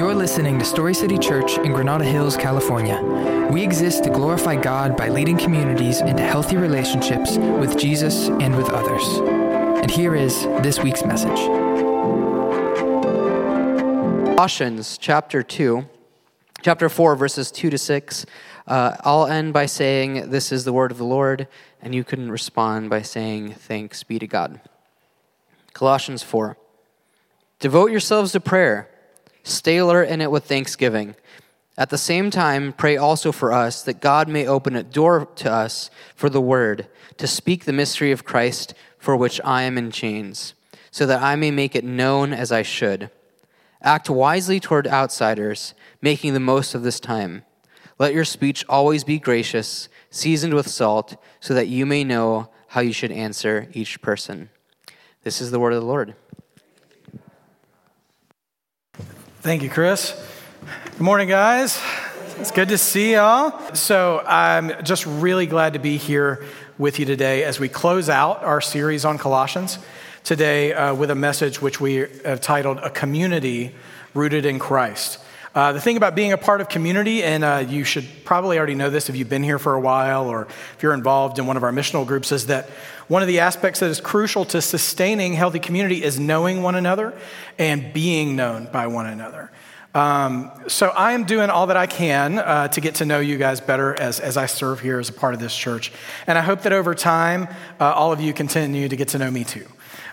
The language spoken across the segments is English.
You're listening to Story City Church in Granada Hills, California. We exist to glorify God by leading communities into healthy relationships with Jesus and with others. And here is this week's message. Colossians chapter 2, chapter 4, verses 2 to 6. Uh, I'll end by saying, This is the word of the Lord, and you can respond by saying, Thanks be to God. Colossians 4. Devote yourselves to prayer Stay alert in it with thanksgiving. At the same time, pray also for us that God may open a door to us for the word, to speak the mystery of Christ, for which I am in chains, so that I may make it known as I should. Act wisely toward outsiders, making the most of this time. Let your speech always be gracious, seasoned with salt, so that you may know how you should answer each person. This is the word of the Lord. Thank you, Chris. Good morning, guys. It's good to see y'all. So, I'm just really glad to be here with you today as we close out our series on Colossians. Today, uh, with a message which we have titled A Community Rooted in Christ. Uh, the thing about being a part of community, and uh, you should probably already know this if you've been here for a while or if you're involved in one of our missional groups, is that one of the aspects that is crucial to sustaining healthy community is knowing one another and being known by one another. Um, so I am doing all that I can uh, to get to know you guys better as, as I serve here as a part of this church. And I hope that over time, uh, all of you continue to get to know me too.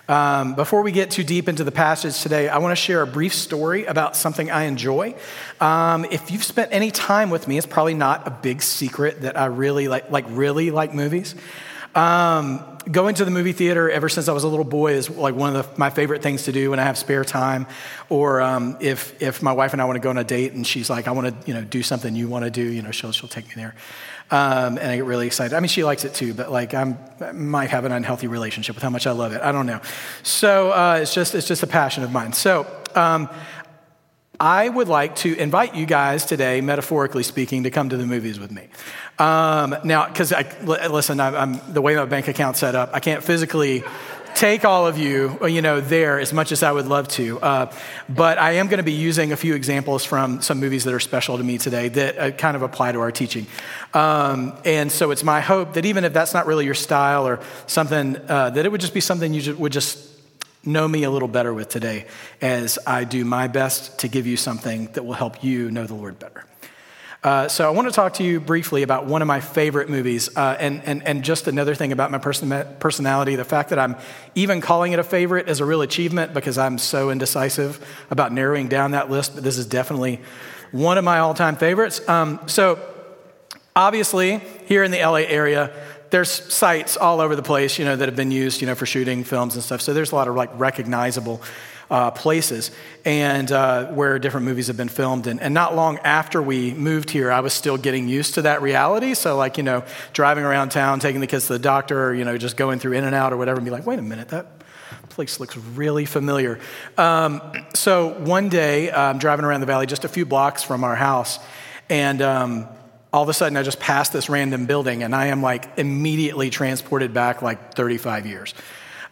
Um, before we get too deep into the passage today, I want to share a brief story about something I enjoy. Um, if you've spent any time with me, it's probably not a big secret that I really like, like really like movies. Um, going to the movie theater ever since I was a little boy is like one of the, my favorite things to do when I have spare time, or um, if if my wife and I want to go on a date and she's like, I want to you know do something you want to do, you know, she'll she'll take me there, um, and I get really excited. I mean, she likes it too, but like I'm I might have an unhealthy relationship with how much I love it. I don't know. So uh, it's just it's just a passion of mine. So. Um, I would like to invite you guys today, metaphorically speaking, to come to the movies with me. Um, now, because listen, I'm, I'm, the way my bank account's set up, I can't physically take all of you, you know, there as much as I would love to. Uh, but I am going to be using a few examples from some movies that are special to me today that uh, kind of apply to our teaching. Um, and so it's my hope that even if that's not really your style or something, uh, that it would just be something you would just know me a little better with today as I do my best to give you something that will help you know the Lord better. Uh, so I want to talk to you briefly about one of my favorite movies, uh, and, and, and just another thing about my person, personality. The fact that I'm even calling it a favorite is a real achievement because I'm so indecisive about narrowing down that list, but this is definitely one of my all-time favorites. Um, so obviously, here in the LA area, there's sites all over the place, you know, that have been used, you know, for shooting films and stuff. So there's a lot of like recognizable uh, places and uh, where different movies have been filmed. And, and not long after we moved here, I was still getting used to that reality. So like, you know, driving around town, taking the kids to the doctor, or, you know, just going through In and Out or whatever, and be like, wait a minute, that place looks really familiar. Um, so one day, I'm um, driving around the valley, just a few blocks from our house, and um, all of a sudden I just passed this random building and I am like immediately transported back like 35 years.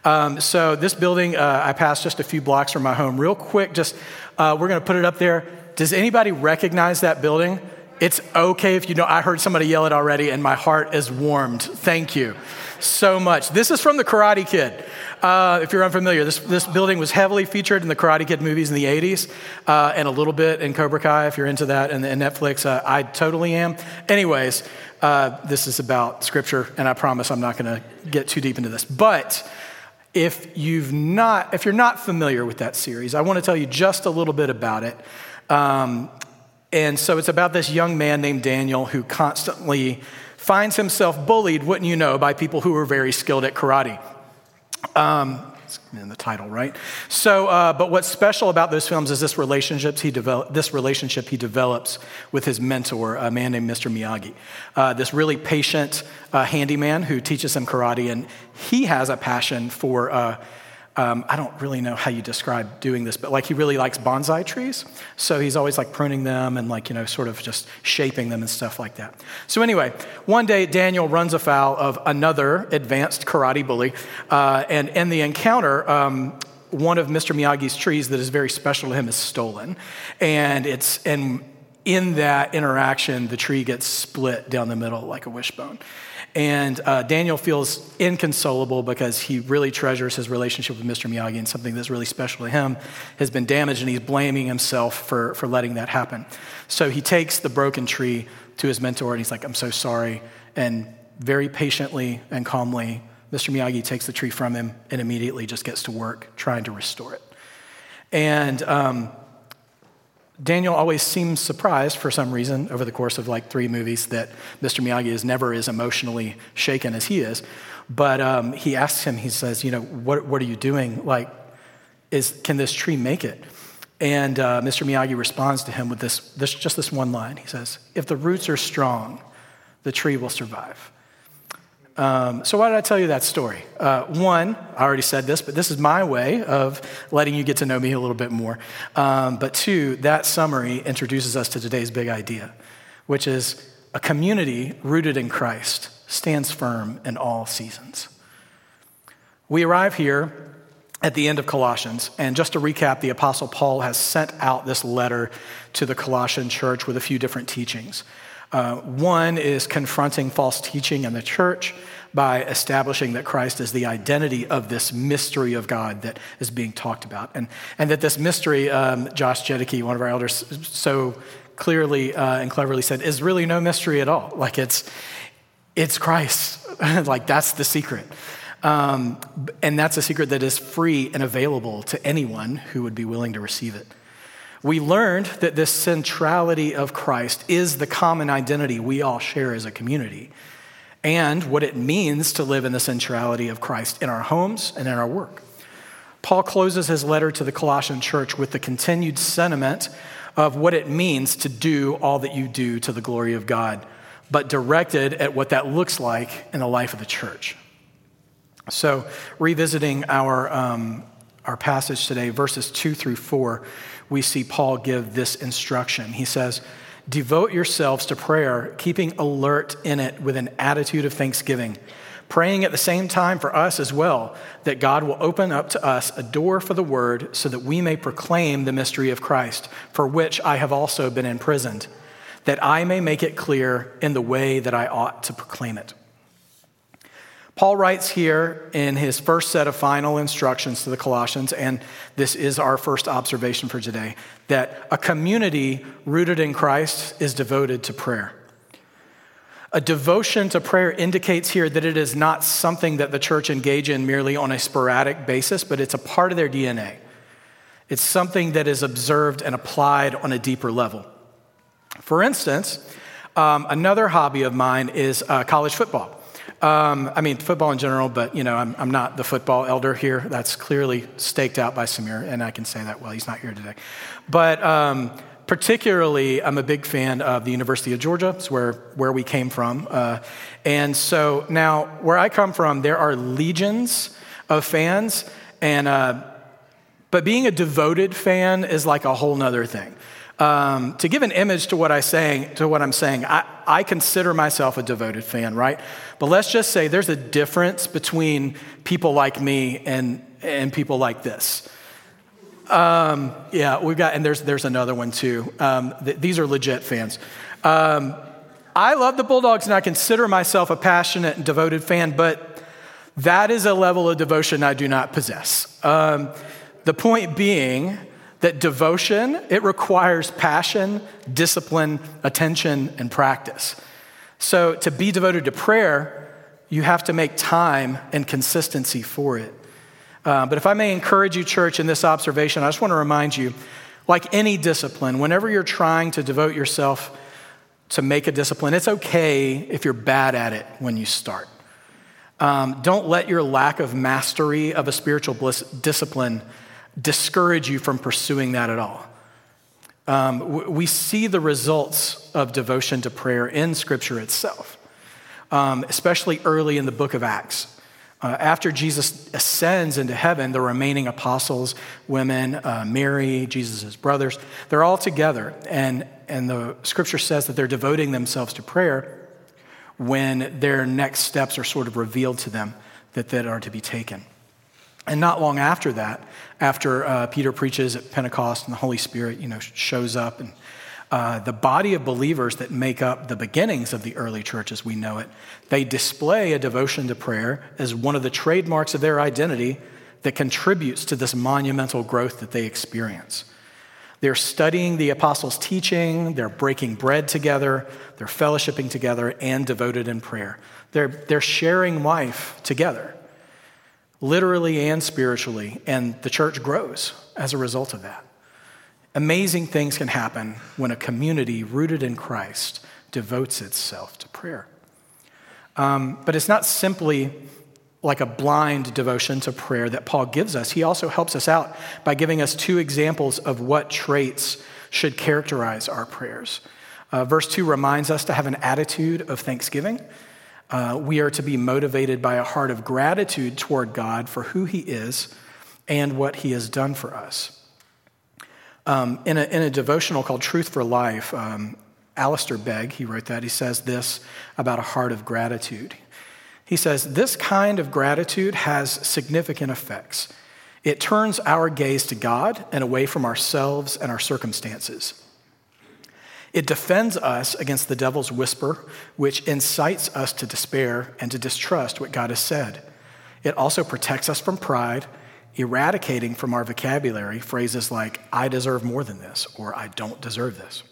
Um, so this building, uh, I passed just a few blocks from my home. Real quick, just uh, we're going to put it up there. Does anybody recognize that building? It's okay if you know. I heard somebody yell it already, and my heart is warmed. Thank you so much. This is from the Karate Kid. Uh, if you're unfamiliar, this, this building was heavily featured in the Karate Kid movies in the 80s uh, and a little bit in Cobra Kai, if you're into that, and, and Netflix. Uh, I totally am. Anyways, uh, this is about scripture, and I promise I'm not going to get too deep into this. But if you've not, if you're not familiar with that series, I want to tell you just a little bit about it. Um, and so it's about this young man named Daniel who constantly finds himself bullied, wouldn't you know, by people who are very skilled at karate. Um, in the title, right? So, uh, but what's special about those films is this relationships he develop, this relationship he develops with his mentor, a man named Mr. Miyagi, uh, this really patient uh, handyman who teaches him karate, and he has a passion for uh, um, I don't really know how you describe doing this, but like he really likes bonsai trees. So he's always like pruning them and like, you know, sort of just shaping them and stuff like that. So anyway, one day Daniel runs afoul of another advanced karate bully. Uh, and in the encounter, um, one of Mr. Miyagi's trees that is very special to him is stolen. And it's and in that interaction, the tree gets split down the middle like a wishbone. And uh, Daniel feels inconsolable because he really treasures his relationship with Mr. Miyagi, and something that's really special to him has been damaged, and he's blaming himself for, for letting that happen. So he takes the broken tree to his mentor, and he's like, I'm so sorry. And very patiently and calmly, Mr. Miyagi takes the tree from him and immediately just gets to work trying to restore it. And um, Daniel always seems surprised for some reason over the course of like three movies that Mr. Miyagi is never as emotionally shaken as he is. But um, he asks him, he says, You know, what, what are you doing? Like, is, can this tree make it? And uh, Mr. Miyagi responds to him with this, this, just this one line. He says, If the roots are strong, the tree will survive. Um, so, why did I tell you that story? Uh, one, I already said this, but this is my way of letting you get to know me a little bit more. Um, but two, that summary introduces us to today's big idea, which is a community rooted in Christ stands firm in all seasons. We arrive here at the end of Colossians, and just to recap, the Apostle Paul has sent out this letter to the Colossian church with a few different teachings. Uh, one is confronting false teaching in the church by establishing that Christ is the identity of this mystery of God that is being talked about. And, and that this mystery, um, Josh Jedicke, one of our elders, so clearly uh, and cleverly said, is really no mystery at all. Like it's, it's Christ. like that's the secret. Um, and that's a secret that is free and available to anyone who would be willing to receive it. We learned that this centrality of Christ is the common identity we all share as a community and what it means to live in the centrality of Christ in our homes and in our work. Paul closes his letter to the Colossian church with the continued sentiment of what it means to do all that you do to the glory of God, but directed at what that looks like in the life of the church. So, revisiting our, um, our passage today, verses two through four, we see Paul give this instruction. He says, Devote yourselves to prayer, keeping alert in it with an attitude of thanksgiving, praying at the same time for us as well, that God will open up to us a door for the word so that we may proclaim the mystery of Christ, for which I have also been imprisoned, that I may make it clear in the way that I ought to proclaim it. Paul writes here in his first set of final instructions to the Colossians, and this is our first observation for today, that a community rooted in Christ is devoted to prayer. A devotion to prayer indicates here that it is not something that the church engage in merely on a sporadic basis, but it's a part of their DNA. It's something that is observed and applied on a deeper level. For instance, um, another hobby of mine is uh, college football. Um, I mean, football in general, but you know, I'm, I'm, not the football elder here. That's clearly staked out by Samir, and I can say that well. He's not here today, but um, particularly, I'm a big fan of the University of Georgia. It's where where we came from, uh, and so now where I come from, there are legions of fans, and uh, but being a devoted fan is like a whole nother thing. Um, to give an image to what I saying to what I'm saying, I, I consider myself a devoted fan, right? But let's just say there's a difference between people like me and and people like this. Um, yeah, we've got, and there's there's another one too. Um, th- these are legit fans. Um, I love the Bulldogs, and I consider myself a passionate and devoted fan, but that is a level of devotion I do not possess. Um, the point being that devotion, it requires passion, discipline, attention, and practice. So to be devoted to prayer, you have to make time and consistency for it. Uh, but if I may encourage you, church, in this observation, I just want to remind you like any discipline, whenever you're trying to devote yourself to make a discipline, it's okay if you're bad at it when you start. Um, don't let your lack of mastery of a spiritual bliss, discipline discourage you from pursuing that at all. Um, we see the results of devotion to prayer in Scripture itself, um, especially early in the book of Acts. Uh, after Jesus ascends into heaven, the remaining apostles, women, uh, Mary, Jesus' brothers, they're all together. And, and the scripture says that they're devoting themselves to prayer when their next steps are sort of revealed to them that, that are to be taken. And not long after that, after uh, Peter preaches at Pentecost and the Holy Spirit, you know, shows up and uh, the body of believers that make up the beginnings of the early church as we know it, they display a devotion to prayer as one of the trademarks of their identity that contributes to this monumental growth that they experience. They're studying the apostles' teaching, they're breaking bread together, they're fellowshipping together, and devoted in prayer. They're, they're sharing life together, literally and spiritually, and the church grows as a result of that. Amazing things can happen when a community rooted in Christ devotes itself to prayer. Um, but it's not simply like a blind devotion to prayer that Paul gives us. He also helps us out by giving us two examples of what traits should characterize our prayers. Uh, verse 2 reminds us to have an attitude of thanksgiving. Uh, we are to be motivated by a heart of gratitude toward God for who He is and what He has done for us. Um, in, a, in, a, devotional called Truth for Life, um, Alistair Begg, he wrote that. He says this about a heart of gratitude. He says, This kind of gratitude has significant effects. It turns our gaze to God and away from ourselves and our circumstances. It defends us against the devil's whisper, which incites us to despair and to distrust what God has said. It also protects us from pride, eradicating from our vocabulary phrases like, I deserve more than this, or I don't deserve this.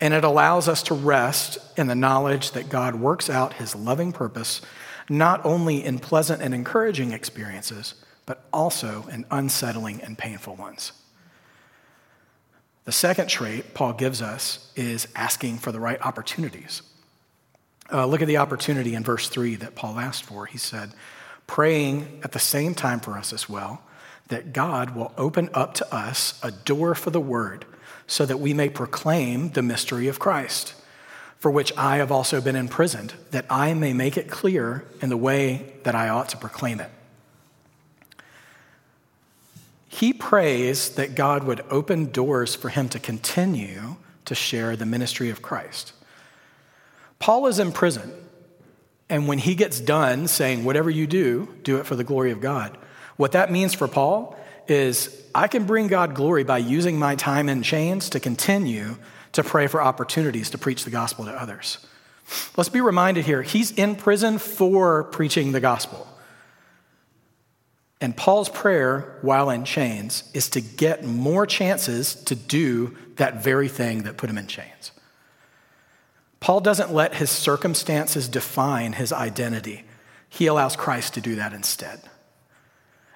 And it allows us to rest in the knowledge that God works out his loving purpose, not only in pleasant and encouraging experiences, but also in unsettling and painful ones. The second trait Paul gives us is asking for the right opportunities. Uh, look at the opportunity in verse 3 that Paul asked for. He said, praying at the same time for us as well, that God will open up to us a door for the word so that we may proclaim the mystery of Christ, for which I have also been imprisoned, that I may make it clear in the way that I ought to proclaim it. He prays that God would open doors for him to continue to share the ministry of Christ. Paul is in prison, and when he gets done saying, Whatever you do, do it for the glory of God, what that means for Paul is I can bring God glory by using my time in chains to continue to pray for opportunities to preach the gospel to others. Let's be reminded here, he's in prison for preaching the gospel. And Paul's prayer while in chains is to get more chances to do that very thing that put him in chains. Paul doesn't let his circumstances define his identity, he allows Christ to do that instead.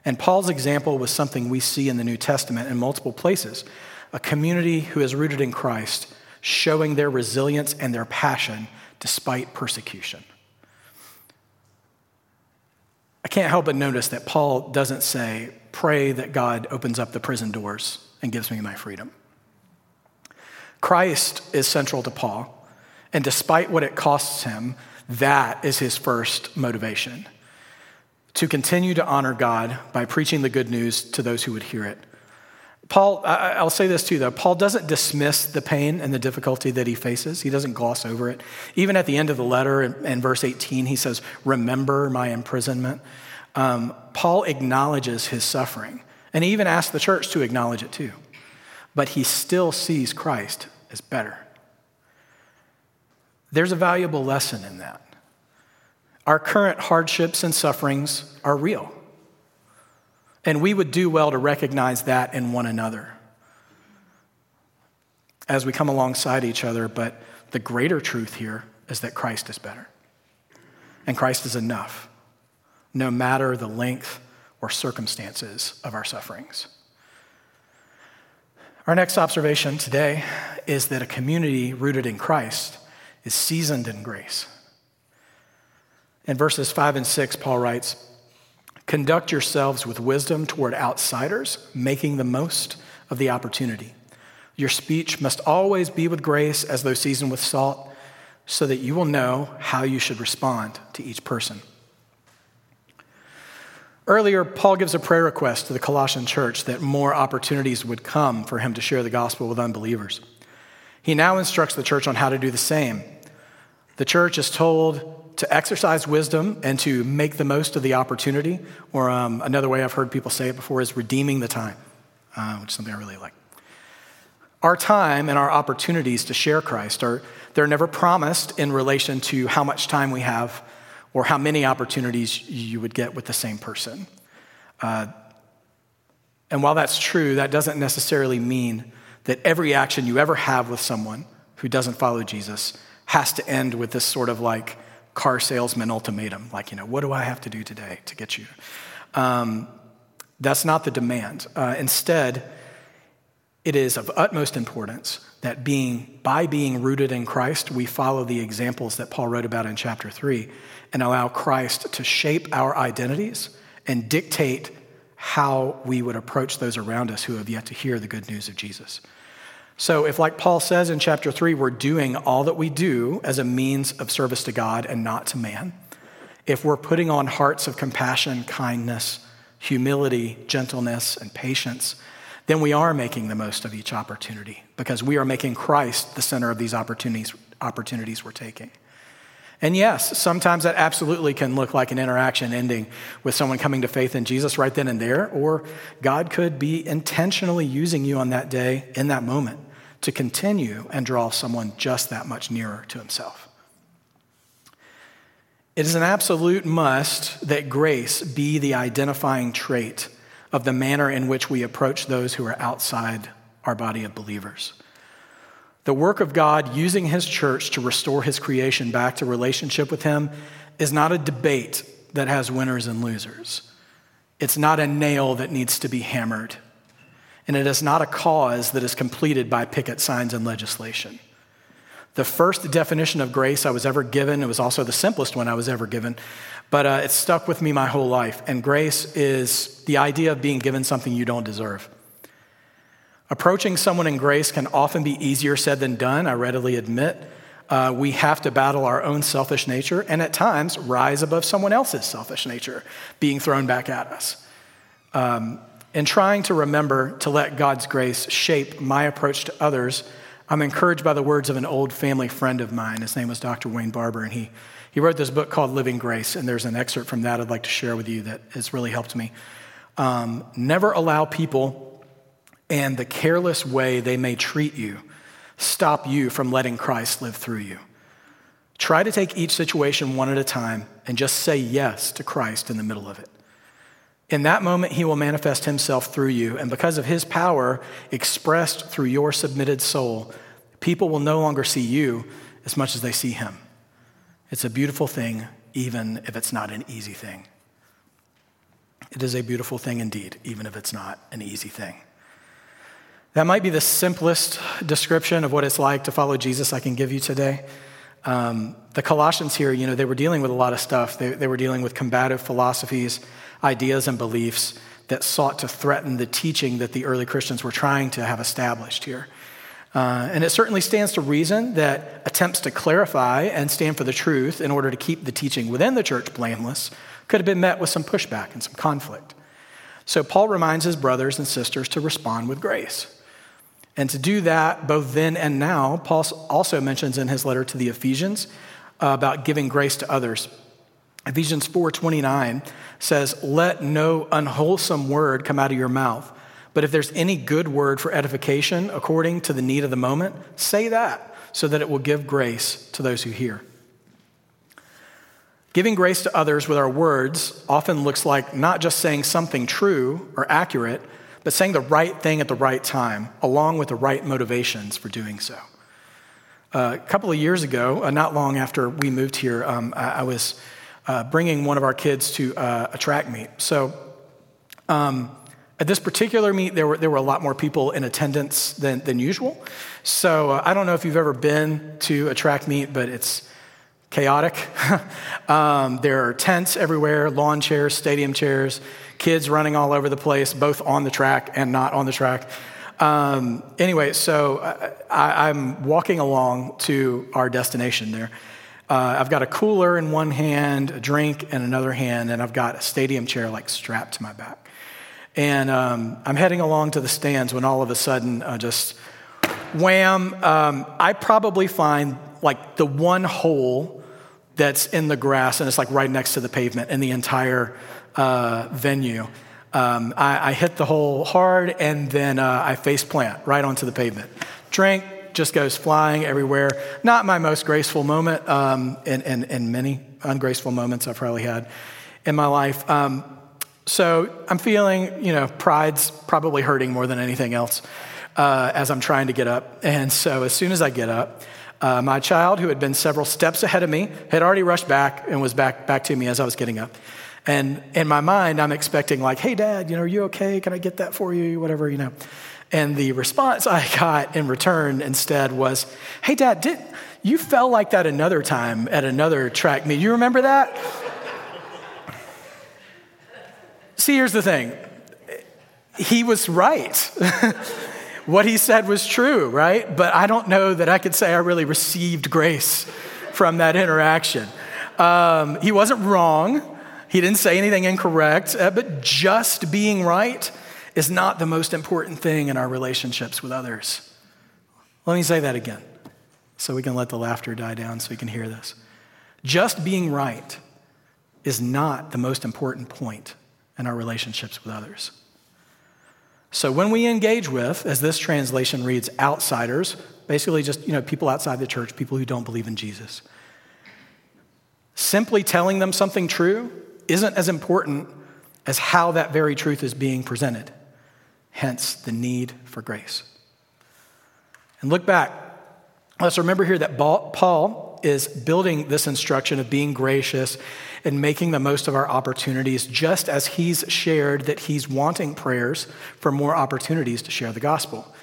And Paul's example was something we see in the New Testament in multiple places a community who is rooted in Christ, showing their resilience and their passion despite persecution. I can't help but notice that Paul doesn't say, Pray that God opens up the prison doors and gives me my freedom. Christ is central to Paul, and despite what it costs him, that is his first motivation to continue to honor God by preaching the good news to those who would hear it. Paul, I'll say this too, though. Paul doesn't dismiss the pain and the difficulty that he faces. He doesn't gloss over it. Even at the end of the letter in, in verse 18, he says, Remember my imprisonment. Um, Paul acknowledges his suffering, and he even asks the church to acknowledge it too. But he still sees Christ as better. There's a valuable lesson in that. Our current hardships and sufferings are real. And we would do well to recognize that in one another as we come alongside each other. But the greater truth here is that Christ is better. And Christ is enough, no matter the length or circumstances of our sufferings. Our next observation today is that a community rooted in Christ is seasoned in grace. In verses 5 and 6, Paul writes, Conduct yourselves with wisdom toward outsiders, making the most of the opportunity. Your speech must always be with grace, as though seasoned with salt, so that you will know how you should respond to each person. Earlier, Paul gives a prayer request to the Colossian church that more opportunities would come for him to share the gospel with unbelievers. He now instructs the church on how to do the same. The church is told to exercise wisdom and to make the most of the opportunity. Or um, another way I've heard people say it before is redeeming the time, uh, which is something I really like. Our time and our opportunities to share Christ are they're never promised in relation to how much time we have or how many opportunities you would get with the same person. Uh, and while that's true, that doesn't necessarily mean that every action you ever have with someone who doesn't follow Jesus has to end with this sort of like car salesman ultimatum, like, you know, what do I have to do today to get you? Um, that's not the demand. Uh, instead, it is of utmost importance that being by being rooted in Christ, we follow the examples that Paul wrote about in chapter 3 and allow Christ to shape our identities and dictate how we would approach those around us who have yet to hear the good news of Jesus. So, if, like Paul says in chapter 3, we're doing all that we do as a means of service to God and not to man, if we're putting on hearts of compassion, kindness, humility, gentleness, and patience, then we are making the most of each opportunity because we are making Christ the center of these opportunities, opportunities we're taking. And yes, sometimes that absolutely can look like an interaction ending with someone coming to faith in Jesus right then and there, or God could be intentionally using you on that day, in that moment, to continue and draw someone just that much nearer to himself. It is an absolute must that grace be the identifying trait of the manner in which we approach those who are outside our body of believers. The work of God using his church to restore his creation back to relationship with him is not a debate that has winners and losers. It's not a nail that needs to be hammered. And it is not a cause that is completed by picket signs and legislation. The first definition of grace I was ever given, it was also the simplest one I was ever given, but uh, it stuck with me my whole life. And grace is the idea of being given something you don't deserve. Approaching someone in grace can often be easier said than done, I readily admit. Uh, we have to battle our own selfish nature and at times rise above someone else's selfish nature being thrown back at us. Um, in trying to remember to let God's grace shape my approach to others, I'm encouraged by the words of an old family friend of mine. His name was Dr. Wayne Barber, and he, he wrote this book called Living Grace, and there's an excerpt from that I'd like to share with you that has really helped me. Um, never allow people and the careless way they may treat you stop you from letting Christ live through you. Try to take each situation one at a time and just say yes to Christ in the middle of it. In that moment, he will manifest himself through you, and because of his power expressed through your submitted soul, people will no longer see you as much as they see him. It's a beautiful thing, even if it's not an easy thing. It is a beautiful thing indeed, even if it's not an easy thing. That might be the simplest description of what it's like to follow Jesus I can give you today. Um, the Colossians here, you know, they were dealing with a lot of stuff. They, they were dealing with combative philosophies, ideas, and beliefs that sought to threaten the teaching that the early Christians were trying to have established here. Uh, and it certainly stands to reason that attempts to clarify and stand for the truth in order to keep the teaching within the church blameless could have been met with some pushback and some conflict. So Paul reminds his brothers and sisters to respond with grace. And to do that, both then and now, Paul also mentions in his letter to the Ephesians uh, about giving grace to others. Ephesians 4:29 says, "Let no unwholesome word come out of your mouth, but if there's any good word for edification according to the need of the moment, say that, so that it will give grace to those who hear." Giving grace to others with our words often looks like not just saying something true or accurate, but saying the right thing at the right time, along with the right motivations for doing so. Uh, a couple of years ago, uh, not long after we moved here, um, I, I, was uh, bringing one of our kids to uh, a track meet. So um, at this particular meet, there were, there were a lot more people in attendance than, than usual. So uh, I don't know if you've ever been to a track meet, but it's chaotic. um, there are tents everywhere, lawn chairs, stadium chairs kids running all over the place, both on the track and not on the track. Um, anyway, so I, am walking along to our destination there. Uh, I've got a cooler in one hand, a drink in another hand, and I've got a stadium chair like strapped to my back. And um, I'm heading along to the stands when all of a sudden, uh, just wham, um, I probably find like the one hole that's in the grass and it's like right next to the pavement in the entire uh, venue. Um, I, I, hit the hole hard and then uh, I face plant right onto the pavement. Drink just goes flying everywhere. Not my most graceful moment, um, and, and, and many ungraceful moments I've probably had in my life. Um, so I'm feeling, you know, pride's probably hurting more than anything else uh, as I'm trying to get up. And so as soon as I get up, uh, my child, who had been several steps ahead of me, had already rushed back and was back, back to me as I was getting up. And in my mind, I'm expecting, like, hey, dad, you know, are you okay? Can I get that for you? Whatever, you know. And the response I got in return instead was, hey, dad, did, you fell like that another time at another track meet. Do you remember that? See, here's the thing he was right. what he said was true, right? But I don't know that I could say I really received grace from that interaction. Um, he wasn't wrong. He didn't say anything incorrect, uh, but just being right is not the most important thing in our relationships with others. Let me say that again so we can let the laughter die down so we can hear this. Just being right is not the most important point in our relationships with others. So when we engage with, as this translation reads, outsiders, basically just, you know, people outside the church, people who don't believe in Jesus, simply telling them something true isn't as important as how that very truth is being presented. Hence the need for grace. And look back. Let's remember here that Paul is building this instruction of being gracious and making the most of our opportunities, just as he's shared that he's wanting prayers for more opportunities to share the gospel.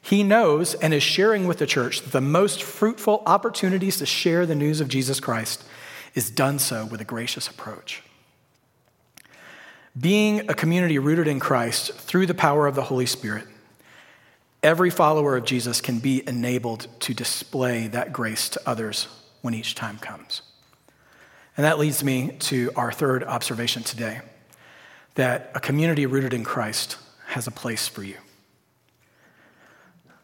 He knows and is sharing with the church that the most fruitful opportunities to share the news of Jesus Christ is done so with a gracious approach. Being a community rooted in Christ through the power of the Holy Spirit, every follower of Jesus can be enabled to display that grace to others when each time comes. And that leads me to our third observation today that a community rooted in Christ has a place for you.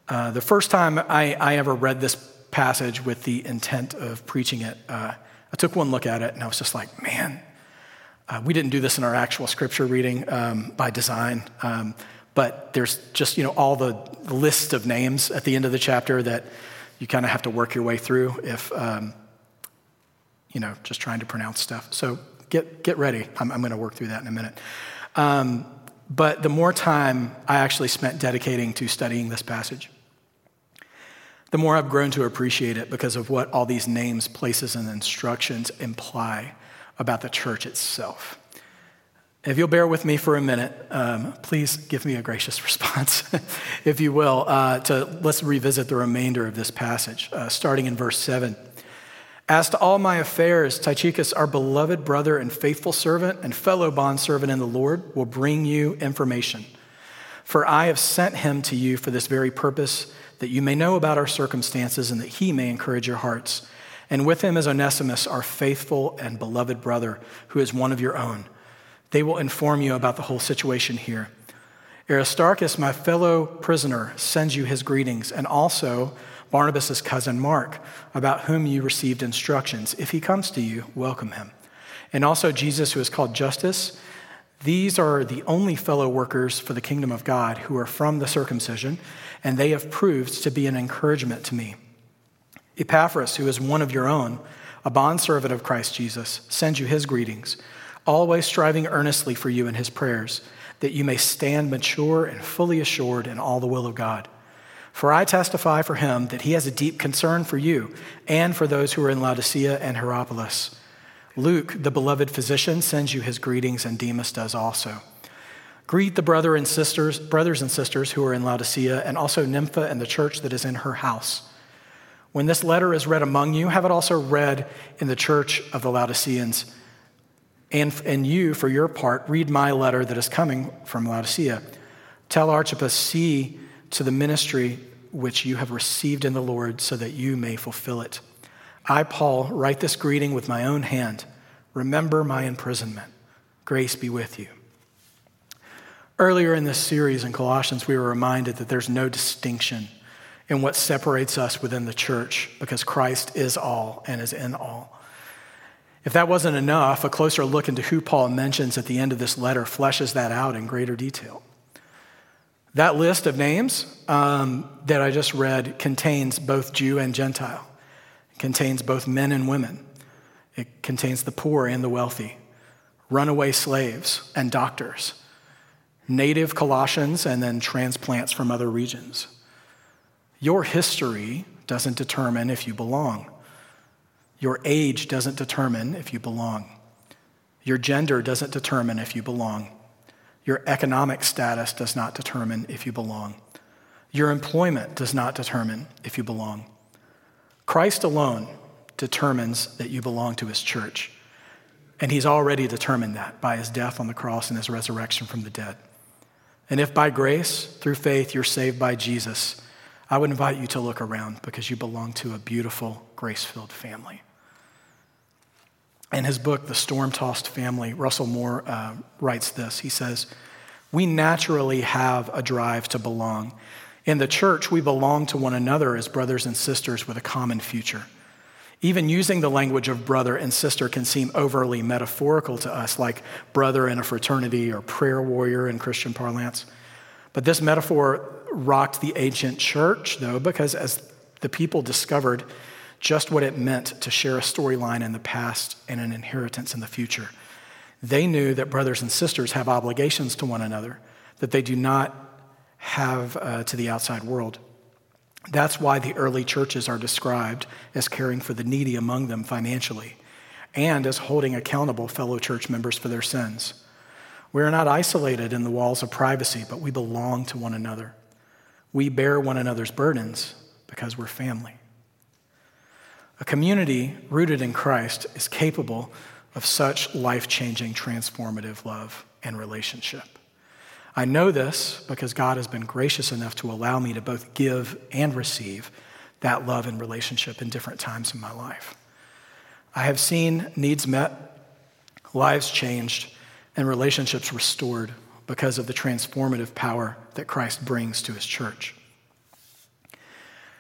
Uh, the first time I, I, ever read this passage with the intent of preaching it, uh, I took one look at it and I was just like, man, uh, we didn't do this in our actual scripture reading um, by design, um, but there's just you know all the list of names at the end of the chapter that you kind of have to work your way through if um, you know, just trying to pronounce stuff. So get, get ready. I'm, I'm going to work through that in a minute. Um, but the more time I actually spent dedicating to studying this passage, the more I've grown to appreciate it because of what all these names, places, and instructions imply about the church itself. If you'll bear with me for a minute, um, please give me a gracious response, if you will, uh, to let's revisit the remainder of this passage, uh, starting in verse 7. As to all my affairs, Tychicus, our beloved brother and faithful servant and fellow bondservant in the Lord, will bring you information. For I have sent him to you for this very purpose, that you may know about our circumstances and that he may encourage your hearts. And with him is Onesimus, our faithful and beloved brother, who is one of your own. They will inform you about the whole situation here. Aristarchus, my fellow prisoner, sends you his greetings, and also Barnabas' cousin Mark, about whom you received instructions. If he comes to you, welcome him. And also Jesus, who is called Justus. These are the only fellow workers for the kingdom of God who are from the circumcision, and they have proved to be an encouragement to me. Epaphras, who is one of your own, a bondservant of Christ Jesus, sends you his greetings, always striving earnestly for you in his prayers, that you may stand mature and fully assured in all the will of God. For I testify for him that he has a deep concern for you and for those who are in Laodicea and Hierapolis. Luke, the beloved physician, sends you his greetings, and Demas does also. Greet the brother and sisters, brothers and sisters who are in Laodicea, and also Nympha and the church that is in her house. When this letter is read among you, have it also read in the church of the Laodiceans. And, and you, for your part, read my letter that is coming from Laodicea. Tell Archippus, see to the ministry which you have received in the Lord, so that you may fulfill it. I, Paul, write this greeting with my own hand. Remember my imprisonment. Grace be with you. Earlier in this series in Colossians, we were reminded that there's no distinction in what separates us within the church because Christ is all and is in all. If that wasn't enough, a closer look into who Paul mentions at the end of this letter fleshes that out in greater detail. That list of names um, that I just read contains both Jew and Gentile, it contains both men and women, it contains the poor and the wealthy, runaway slaves and doctors, native Colossians, and then transplants from other regions. Your history doesn't determine if you belong. Your age doesn't determine if you belong. Your gender doesn't determine if you belong. Your economic status does not determine if you belong. Your employment does not determine if you belong. Christ alone determines that you belong to his church. And he's already determined that by his death on the cross and his resurrection from the dead. And if by grace, through faith, you're saved by Jesus, I would invite you to look around because you belong to a beautiful, grace filled family. In his book, The Storm Tossed Family, Russell Moore uh, writes this. He says, We naturally have a drive to belong. In the church, we belong to one another as brothers and sisters with a common future. Even using the language of brother and sister can seem overly metaphorical to us, like brother in a fraternity or prayer warrior in Christian parlance. But this metaphor rocked the ancient church, though, because as the people discovered just what it meant to share a storyline in the past and an inheritance in the future. They knew that brothers and sisters have obligations to one another that they do not have uh, to the outside world. That's why the early churches are described as caring for the needy among them financially and as holding accountable fellow church members for their sins. We are not isolated in the walls of privacy, but we belong to one another. We bear one another's burdens because we're family. A community rooted in Christ is capable of such life changing, transformative love and relationship. I know this because God has been gracious enough to allow me to both give and receive that love and relationship in different times in my life. I have seen needs met, lives changed, and relationships restored because of the transformative power that Christ brings to his church.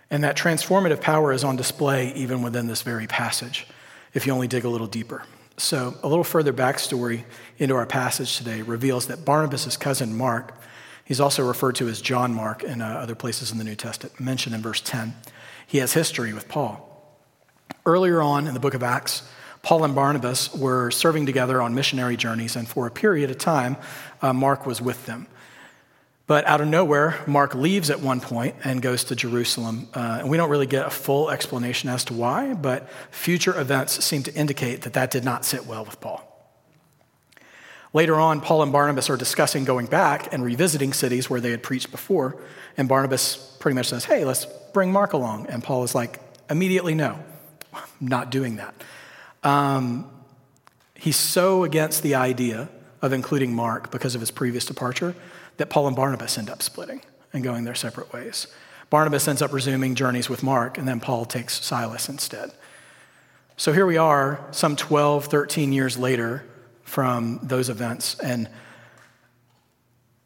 And that transformative power is on display even within this very passage, if you only dig a little deeper. So, a little further backstory into our passage today reveals that Barnabas' cousin Mark, he's also referred to as John Mark in uh, other places in the New Testament, mentioned in verse 10, he has history with Paul. Earlier on in the book of Acts, Paul and Barnabas were serving together on missionary journeys, and for a period of time, uh, Mark was with them. But out of nowhere, Mark leaves at one point and goes to Jerusalem. Uh, and we don't really get a full explanation as to why, but future events seem to indicate that that did not sit well with Paul. Later on, Paul and Barnabas are discussing going back and revisiting cities where they had preached before. And Barnabas pretty much says, Hey, let's bring Mark along. And Paul is like, Immediately, no, I'm not doing that. Um, he's so against the idea of including Mark because of his previous departure that Paul and Barnabas end up splitting and going their separate ways. Barnabas ends up resuming journeys with Mark, and then Paul takes Silas instead. So here we are, some 12, 13 years later from those events, and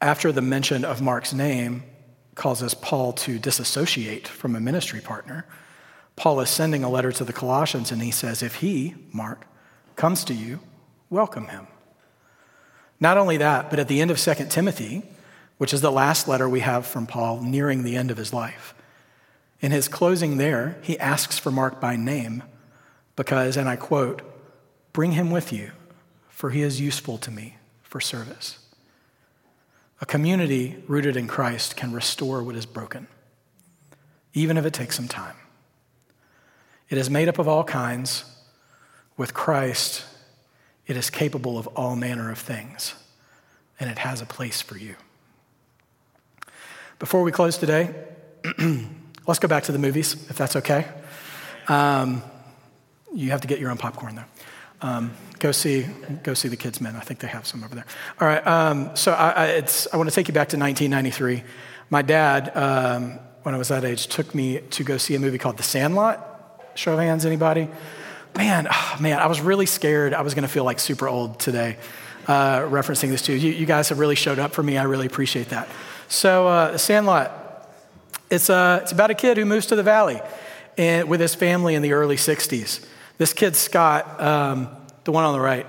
after the mention of Mark's name causes Paul to disassociate from a ministry partner, Paul is sending a letter to the Colossians, and he says, If he, Mark, comes to you, welcome him. Not only that, but at the end of 2 Timothy, which is the last letter we have from Paul nearing the end of his life. In his closing there, he asks for Mark by name because, and I quote, bring him with you, for he is useful to me for service. A community rooted in Christ can restore what is broken, even if it takes some time. It is made up of all kinds. With Christ, it is capable of all manner of things, and it has a place for you. Before we close today, let's go back to the movies, if that's okay. Um, you have to get your own popcorn, though. Um, go see, go see the Kids Men. I think they have some over there. All right. Um, so I, I, I, want to take you back to 1993. My dad, um, when I was that age, took me to go see a movie called The Sandlot. Show of hands, anybody? Man, oh, man, I was really scared. I was going to feel like super old today, uh, referencing this too. You, you guys have really showed up for me. I really appreciate that. So, uh, Sandlot, it's, uh, it's about a kid who moves to the valley and, with his family in the early 60s. This kid, Scott, um, The one on the right.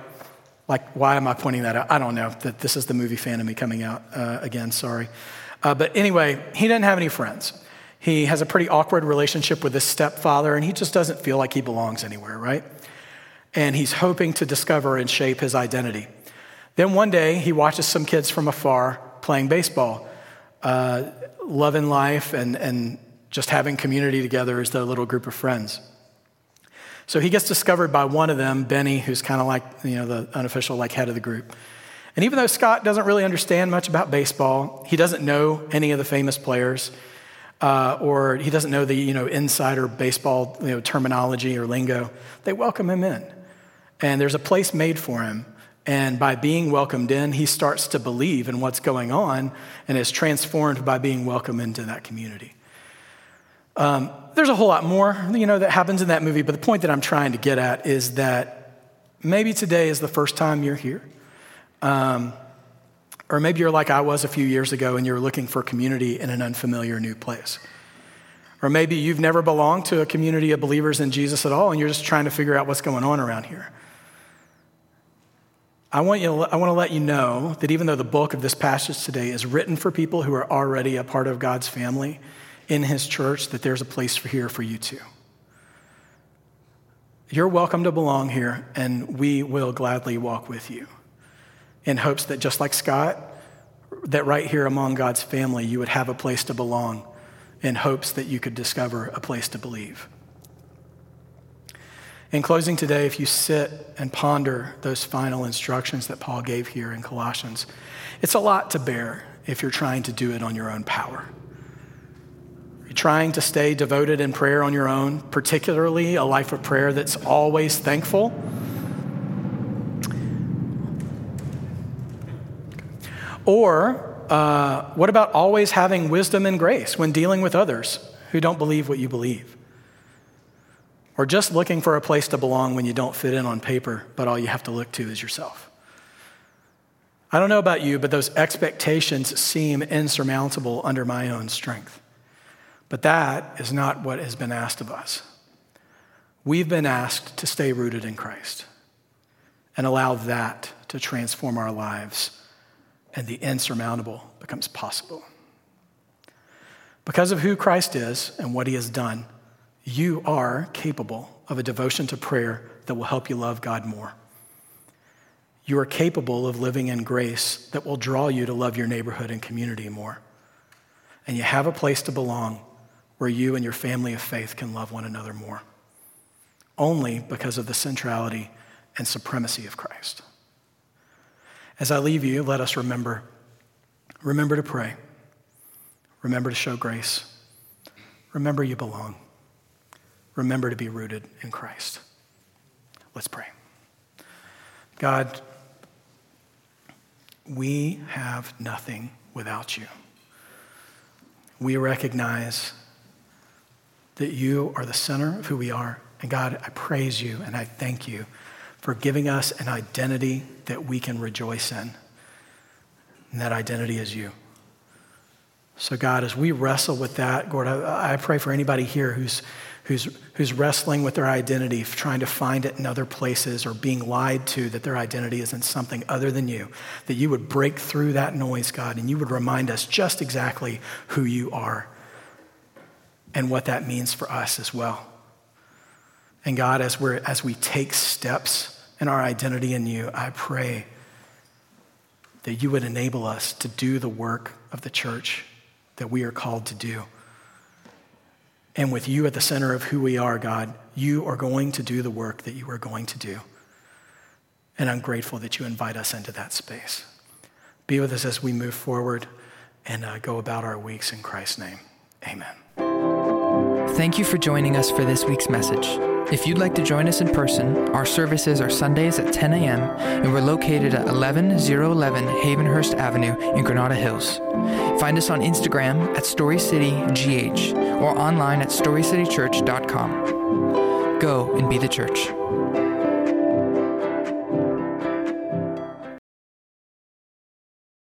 Like, why am I pointing that out? I don't know. That this is the movie fan of me coming out uh, again. Sorry. Uh, but anyway, he doesn't have any friends. He has a pretty awkward relationship with his stepfather, and he just doesn't feel like he belongs anywhere, right? And he's hoping to discover and shape his identity. Then one day, he watches some kids from afar playing baseball, uh, loving life and, and just having community together as their little group of friends. So he gets discovered by one of them, Benny, who's kind of like, you know, the unofficial like head of the group. And even though Scott doesn't really understand much about baseball, he doesn't know any of the famous players, uh, or he doesn't know the, you know, insider baseball you know, terminology or lingo, they welcome him in. And there's a place made for him. And by being welcomed in, he starts to believe in what's going on and is transformed by being welcomed into that community. Um, there's a whole lot more, you know, that happens in that movie, but the point that I'm trying to get at is that maybe today is the first time you're here. Um, or maybe you're like I was a few years ago and you're looking for community in an unfamiliar new place. Or maybe you've never belonged to a community of believers in Jesus at all and you're just trying to figure out what's going on around here. I want, you, I want to let you know that even though the bulk of this passage today is written for people who are already a part of God's family, in his church that there's a place for here for you too. You're welcome to belong here, and we will gladly walk with you in hopes that just like Scott, that right here among God's family, you would have a place to belong in hopes that you could discover a place to believe. In closing today, if you sit and ponder those final instructions that Paul gave here in Colossians, it's a lot to bear if you're trying to do it on your own power You're trying to stay devoted in prayer on your own, particularly a life of prayer that's always thankful. Or uh, what about always having wisdom and grace when dealing with others who don't believe what you believe? Or just looking for a place to belong when you don't fit in on paper, but all you have to look to is yourself? I don't know about you, but those expectations seem insurmountable under my own strength. But that is not what has been asked of us. We've been asked to stay rooted in Christ and allow that to transform our lives, and the insurmountable becomes possible. Because of who Christ is and what he has done, you are capable of a devotion to prayer that will help you love God more. You are capable of living in grace that will draw you to love your neighborhood and community more. And you have a place to belong where you and your family of faith can love one another more, only because of the centrality and supremacy of Christ. As I leave you, let us remember remember to pray, remember to show grace, remember you belong, remember to be rooted in Christ. Let's pray. God, we have nothing without you. We recognize that you are the center of who we are. And God, I praise you and I thank you for giving us an identity that we can rejoice in. And that identity is you. So, God, as we wrestle with that, Lord, I, pray for anybody here who's, who's, who's wrestling with their identity, trying to find it in other places, or being lied to that their identity is in something other than you, that you would break through that noise, God, and you would remind us just exactly who you are and what that means for us as well. And God, as, we're, as we take steps in our identity in you, I pray that you would enable us to do the work of the church that we are called to do. And with you at the center of who we are, God, you are going to do the work that you are going to do. And I'm grateful that you invite us into that space. Be with us as we move forward and uh, go about our weeks in Christ's name. Amen. Thank you for joining us for this week's message. If you'd like to join us in person, our services are Sundays at 10 a.m. and we're located at 11011 Havenhurst Avenue in Granada Hills. Find us on Instagram at StoryCityGH or online at StoryCityChurch.com. Go and be the church.